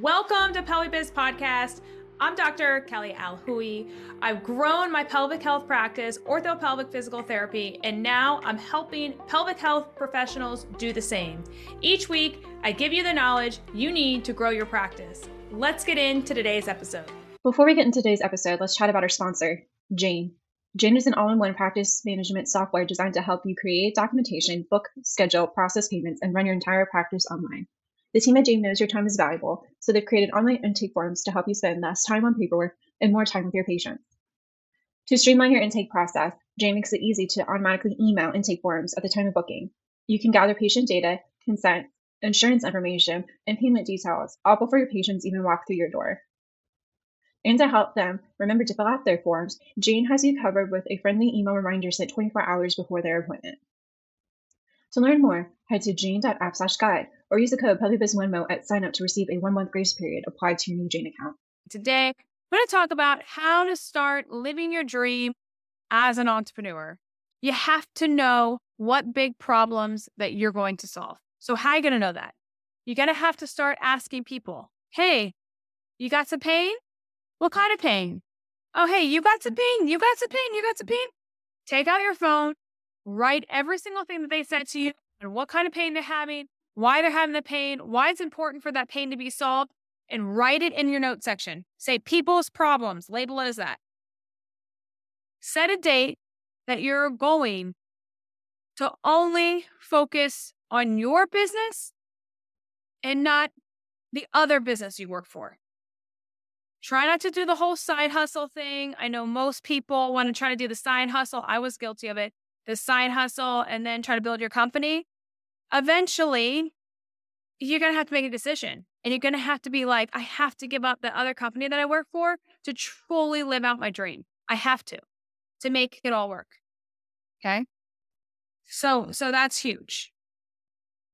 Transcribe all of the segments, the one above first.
Welcome to PelviBiz Podcast. I'm Dr. Kelly Alhui. I've grown my pelvic health practice, orthopelvic physical therapy, and now I'm helping pelvic health professionals do the same. Each week, I give you the knowledge you need to grow your practice. Let's get into today's episode. Before we get into today's episode, let's chat about our sponsor, Jane. Jane is an all in one practice management software designed to help you create documentation, book, schedule, process payments, and run your entire practice online. The team at Jane knows your time is valuable, so they've created online intake forms to help you spend less time on paperwork and more time with your patients. To streamline your intake process, Jane makes it easy to automatically email intake forms at the time of booking. You can gather patient data, consent, insurance information, and payment details, all before your patients even walk through your door. And to help them remember to fill out their forms, Jane has you covered with a friendly email reminder sent 24 hours before their appointment. To learn more, head to jane.app slash guide or use the code PelviBizOneMo at sign up to receive a one month grace period applied to your new Jane account. Today, I'm going to talk about how to start living your dream as an entrepreneur. You have to know what big problems that you're going to solve. So, how are you going to know that? You're going to have to start asking people, hey, you got some pain? What kind of pain? Oh, hey, you got some pain. You got some pain. You got some pain. Take out your phone, write every single thing that they said to you and what kind of pain they're having, why they're having the pain, why it's important for that pain to be solved, and write it in your note section. Say people's problems, label it as that. Set a date that you're going to only focus on your business and not the other business you work for. Try not to do the whole side hustle thing. I know most people want to try to do the side hustle. I was guilty of it. The side hustle and then try to build your company eventually you're going to have to make a decision and you're going to have to be like, I have to give up the other company that I work for to truly live out my dream. I have to, to make it all work. Okay. So, so that's huge.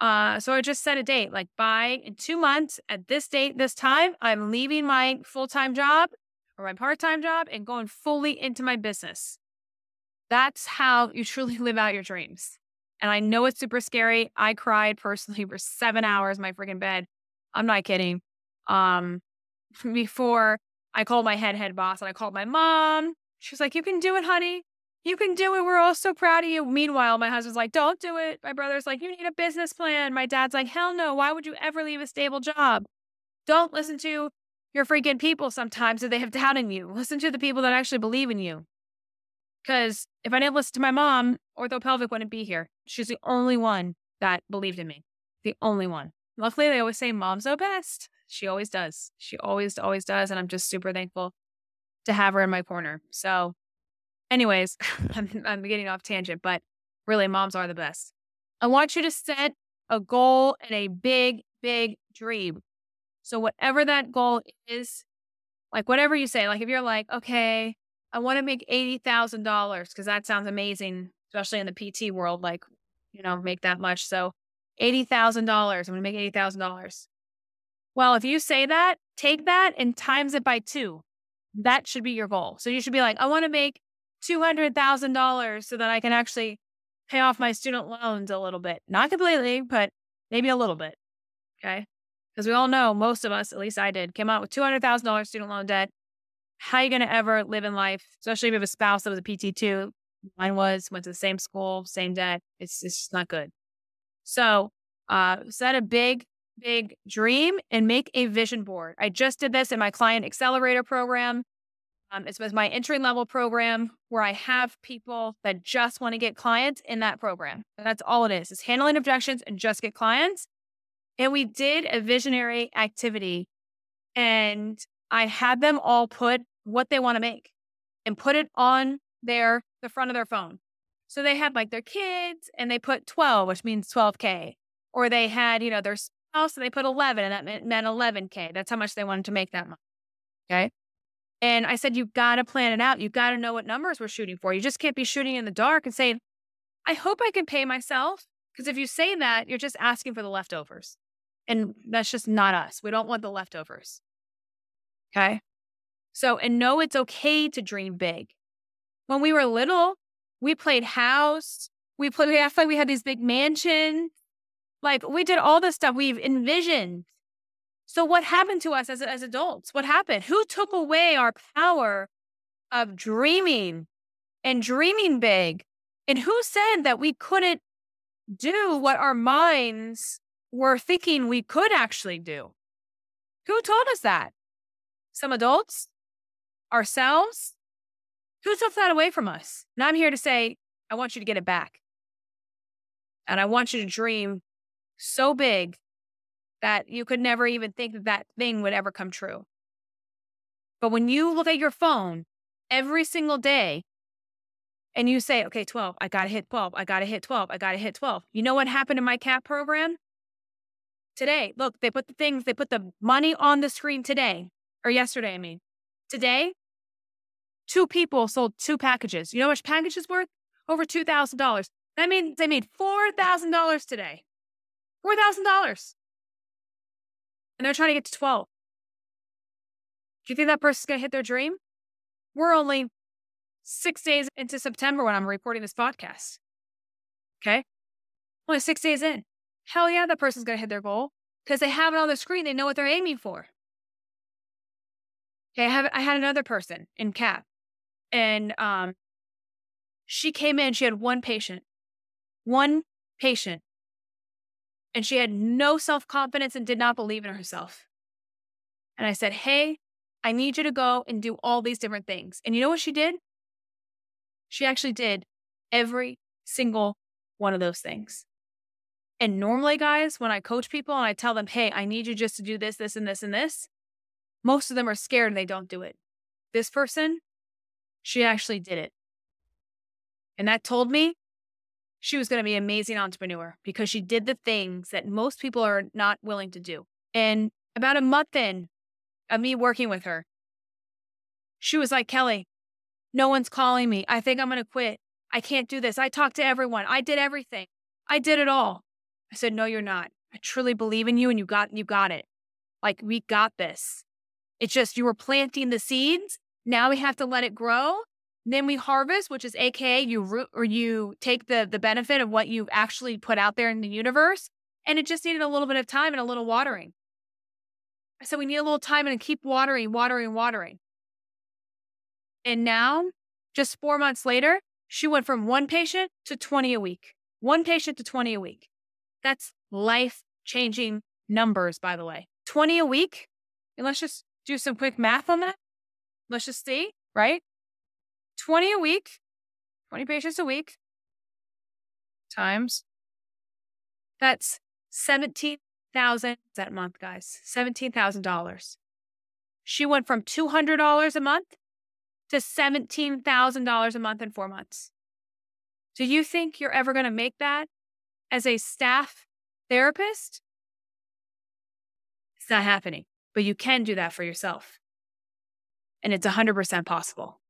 Uh, so I just set a date like by in two months at this date, this time, I'm leaving my full time job or my part time job and going fully into my business. That's how you truly live out your dreams. And I know it's super scary. I cried personally for seven hours in my freaking bed. I'm not kidding. Um, before I called my head head boss and I called my mom. She was like, You can do it, honey. You can do it. We're all so proud of you. Meanwhile, my husband's like, Don't do it. My brother's like, You need a business plan. My dad's like, Hell no. Why would you ever leave a stable job? Don't listen to your freaking people sometimes if they have doubt in you. Listen to the people that actually believe in you. Because if I didn't listen to my mom, orthopelvic wouldn't be here. She's the only one that believed in me. The only one. Luckily, they always say mom's know best. She always does. She always, always does. And I'm just super thankful to have her in my corner. So, anyways, I'm, I'm getting off tangent, but really, moms are the best. I want you to set a goal and a big, big dream. So, whatever that goal is, like whatever you say, like if you're like, okay, I want to make $80,000 because that sounds amazing, especially in the PT world, like, you know, make that much. So $80,000, I'm going to make $80,000. Well, if you say that, take that and times it by two. That should be your goal. So you should be like, I want to make $200,000 so that I can actually pay off my student loans a little bit. Not completely, but maybe a little bit. Okay. Because we all know most of us, at least I did, came out with $200,000 student loan debt how are you going to ever live in life, especially if you have a spouse that was a PT too? Mine was, went to the same school, same debt. It's, it's just not good. So, uh, set a big, big dream and make a vision board. I just did this in my client accelerator program. Um, it's my entry level program where I have people that just want to get clients in that program. That's all it is. It's handling objections and just get clients. And we did a visionary activity and I had them all put what they want to make and put it on their the front of their phone. So they had like their kids and they put 12, which means 12K. Or they had, you know, their spouse and they put 11 and that meant, meant 11K. That's how much they wanted to make that month. Okay. And I said, you got to plan it out. You got to know what numbers we're shooting for. You just can't be shooting in the dark and saying, I hope I can pay myself. Because if you say that, you're just asking for the leftovers. And that's just not us. We don't want the leftovers. Okay. So, and know it's okay to dream big. When we were little, we played house. We played, we like we had these big mansions. Like we did all this stuff. We've envisioned So, what happened to us as, as adults? What happened? Who took away our power of dreaming and dreaming big? And who said that we couldn't do what our minds were thinking we could actually do? Who told us that? Some adults? Ourselves? Who took that away from us? And I'm here to say, I want you to get it back. And I want you to dream so big that you could never even think that that thing would ever come true. But when you look at your phone every single day and you say, okay, 12, I got to hit 12, I got to hit 12, I got to hit 12. You know what happened in my CAP program? Today, look, they put the things, they put the money on the screen today, or yesterday, I mean. Today, two people sold two packages. You know how much package is worth? Over $2,000. That means they made $4,000 today. $4,000 and they're trying to get to 12. Do you think that person's going to hit their dream? We're only six days into September when I'm recording this podcast. Okay. Only six days in. Hell yeah, that person's going to hit their goal because they have it on the screen. They know what they're aiming for. Okay. I, have, I had another person in CAP and um, she came in, she had one patient, one patient and she had no self confidence and did not believe in herself. And I said, Hey, I need you to go and do all these different things. And you know what she did? She actually did every single one of those things. And normally, guys, when I coach people and I tell them, Hey, I need you just to do this, this, and this, and this, most of them are scared and they don't do it. This person, she actually did it. And that told me she was going to be an amazing entrepreneur because she did the things that most people are not willing to do. And about a month in of me working with her, she was like, Kelly, no one's calling me. I think I'm going to quit. I can't do this. I talked to everyone. I did everything. I did it all. I said, no, you're not. I truly believe in you and you got, you got it. Like we got this. It's just you were planting the seeds. Now we have to let it grow then we harvest, which is AKA you root or you take the the benefit of what you've actually put out there in the universe. And it just needed a little bit of time and a little watering. So we need a little time and keep watering, watering, watering. And now, just four months later, she went from one patient to 20 a week. One patient to 20 a week. That's life changing numbers, by the way. 20 a week. And let's just do some quick math on that. Let's just see, right? 20 a week, 20 patients a week times that's 17,000 that month, guys. $17,000. She went from $200 a month to $17,000 a month in 4 months. Do you think you're ever going to make that as a staff therapist? It's not happening, but you can do that for yourself. And it's 100% possible.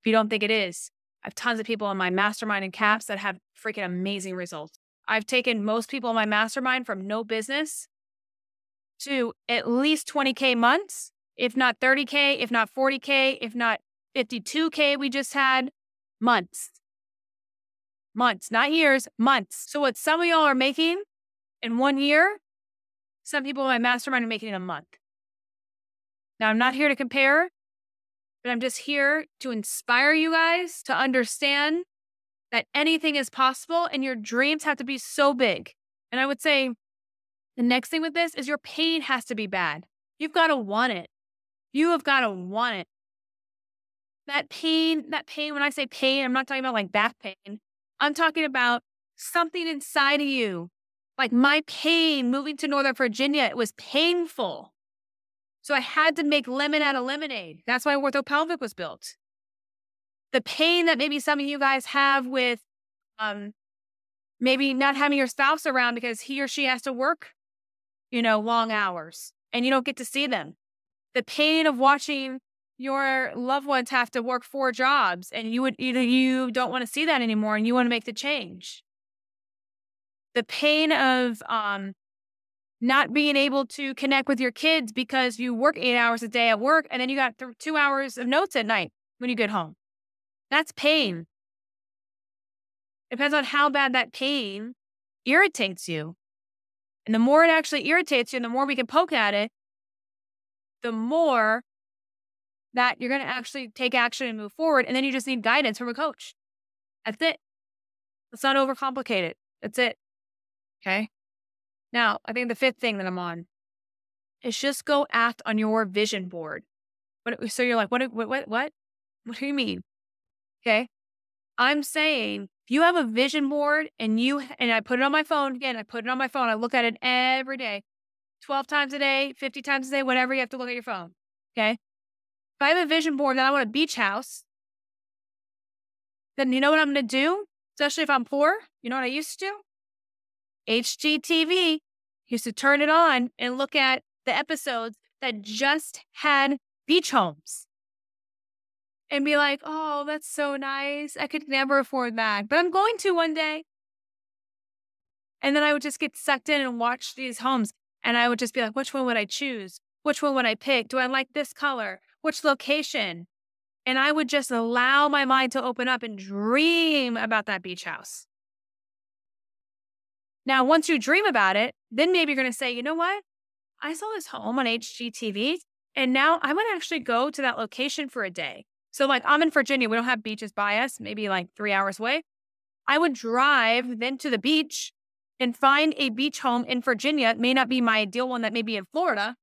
If you don't think it is, I have tons of people in my mastermind and caps that have freaking amazing results. I've taken most people in my mastermind from no business to at least 20K months, if not 30K, if not 40K, if not 52K, we just had months. Months, not years, months. So, what some of y'all are making in one year, some people in my mastermind are making in a month. Now, I'm not here to compare but I'm just here to inspire you guys to understand that anything is possible and your dreams have to be so big. And I would say the next thing with this is your pain has to be bad. You've got to want it. You have got to want it. That pain, that pain, when I say pain, I'm not talking about like back pain. I'm talking about something inside of you. Like my pain moving to Northern Virginia, it was painful. So I had to make lemon out of lemonade. That's why orthopelvic was built. The pain that maybe some of you guys have with um, maybe not having your spouse around because he or she has to work, you know, long hours and you don't get to see them. The pain of watching your loved ones have to work four jobs and you would know you don't want to see that anymore and you want to make the change. The pain of um, not being able to connect with your kids because you work eight hours a day at work and then you got th- two hours of notes at night when you get home. That's pain. Depends on how bad that pain irritates you. And the more it actually irritates you and the more we can poke at it, the more that you're going to actually take action and move forward. And then you just need guidance from a coach. That's it. Let's not overcomplicate it. That's it. Okay. Now, I think the fifth thing that I'm on is just go act on your vision board. What, so you're like, what, what, what, what? What do you mean? Okay. I'm saying if you have a vision board and you, and I put it on my phone again, I put it on my phone, I look at it every day, 12 times a day, 50 times a day, whatever you have to look at your phone. Okay. If I have a vision board that I want a beach house, then you know what I'm going to do? Especially if I'm poor, you know what I used to do? HGTV used to turn it on and look at the episodes that just had beach homes and be like, oh, that's so nice. I could never afford that, but I'm going to one day. And then I would just get sucked in and watch these homes. And I would just be like, which one would I choose? Which one would I pick? Do I like this color? Which location? And I would just allow my mind to open up and dream about that beach house. Now, once you dream about it, then maybe you're going to say, you know what? I saw this home on HGTV, and now I'm going to actually go to that location for a day. So, like, I'm in Virginia. We don't have beaches by us, maybe like three hours away. I would drive then to the beach and find a beach home in Virginia. It may not be my ideal one that may be in Florida.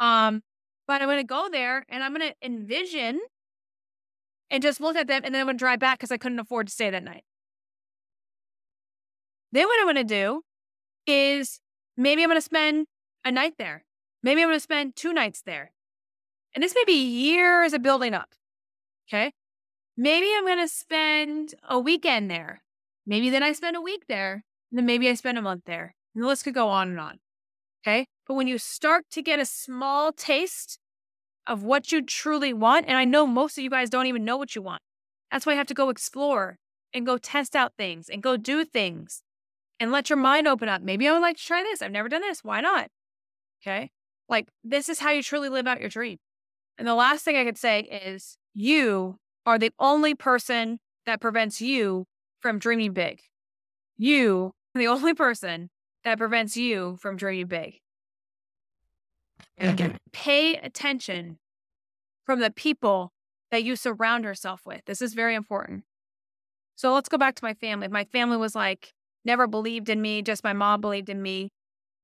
Um, but I'm going to go there and I'm going to envision and just look at them. And then I'm going to drive back because I couldn't afford to stay that night. Then what I'm going to do is maybe I'm going to spend a night there. Maybe I'm going to spend two nights there. And this may be years of building up. Okay. Maybe I'm going to spend a weekend there. Maybe then I spend a week there. And then maybe I spend a month there. And the list could go on and on. Okay. But when you start to get a small taste of what you truly want, and I know most of you guys don't even know what you want. That's why you have to go explore and go test out things and go do things and let your mind open up. Maybe I would like to try this. I've never done this. Why not? Okay. Like this is how you truly live out your dream. And the last thing I could say is you are the only person that prevents you from dreaming big. You are the only person that prevents you from dreaming big. And again, pay attention from the people that you surround yourself with. This is very important. So let's go back to my family. My family was like, never believed in me, just my mom believed in me.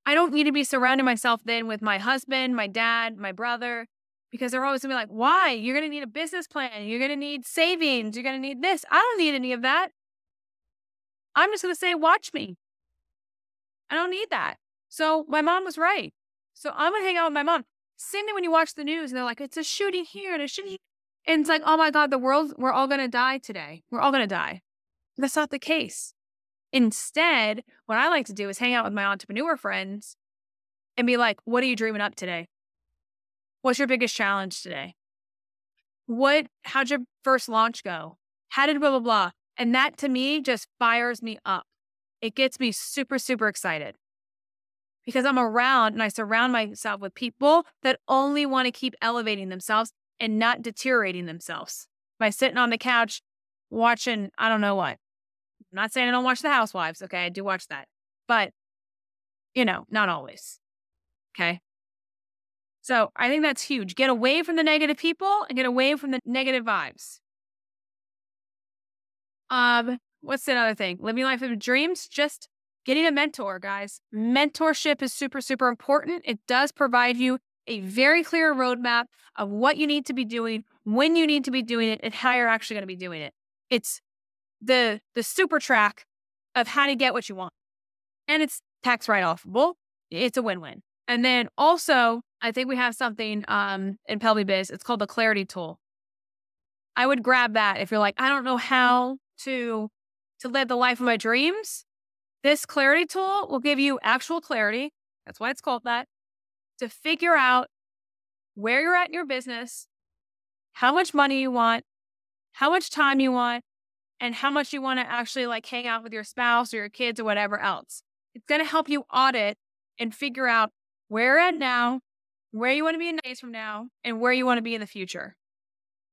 I don't need to be surrounding myself then with my husband, my dad, my brother, because they're always gonna be like, why? You're gonna need a business plan. You're gonna need savings. You're gonna need this. I don't need any of that. I'm just gonna say, watch me. I don't need that. So my mom was right. So I'm gonna hang out with my mom. Same thing when you watch the news and they're like, it's a shooting here and a shooting. Here. And it's like, oh my God, the world, we're all gonna die today. We're all gonna die. That's not the case. Instead, what I like to do is hang out with my entrepreneur friends and be like, what are you dreaming up today? What's your biggest challenge today? What, how'd your first launch go? How did blah, blah, blah? And that to me just fires me up. It gets me super, super excited because I'm around and I surround myself with people that only want to keep elevating themselves and not deteriorating themselves by sitting on the couch watching, I don't know what. I'm not saying I don't watch The Housewives. Okay. I do watch that, but you know, not always. Okay. So I think that's huge. Get away from the negative people and get away from the negative vibes. Um, what's another thing? Living life of dreams, just getting a mentor, guys. Mentorship is super, super important. It does provide you a very clear roadmap of what you need to be doing, when you need to be doing it, and how you're actually going to be doing it. It's the the super track of how to get what you want. And it's tax write offable. It's a win-win. And then also, I think we have something um in PelviBiz. It's called the clarity tool. I would grab that if you're like, I don't know how to to live the life of my dreams. This clarity tool will give you actual clarity. That's why it's called that. To figure out where you're at in your business, how much money you want, how much time you want, and how much you want to actually like hang out with your spouse or your kids or whatever else. It's going to help you audit and figure out where at now, where you want to be in days from now, and where you want to be in the future.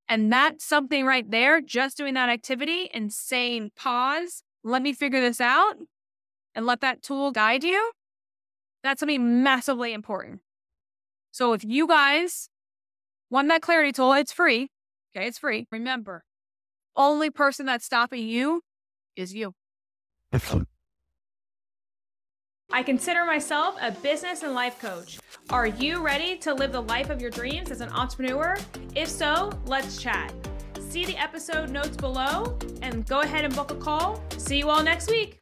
And that's something right there, just doing that activity and saying, pause, let me figure this out and let that tool guide you. That's something massively important. So if you guys want that clarity tool, it's free. Okay, it's free. Remember, only person that's stopping you is you. Excellent. I consider myself a business and life coach. Are you ready to live the life of your dreams as an entrepreneur? If so, let's chat. See the episode notes below and go ahead and book a call. See you all next week.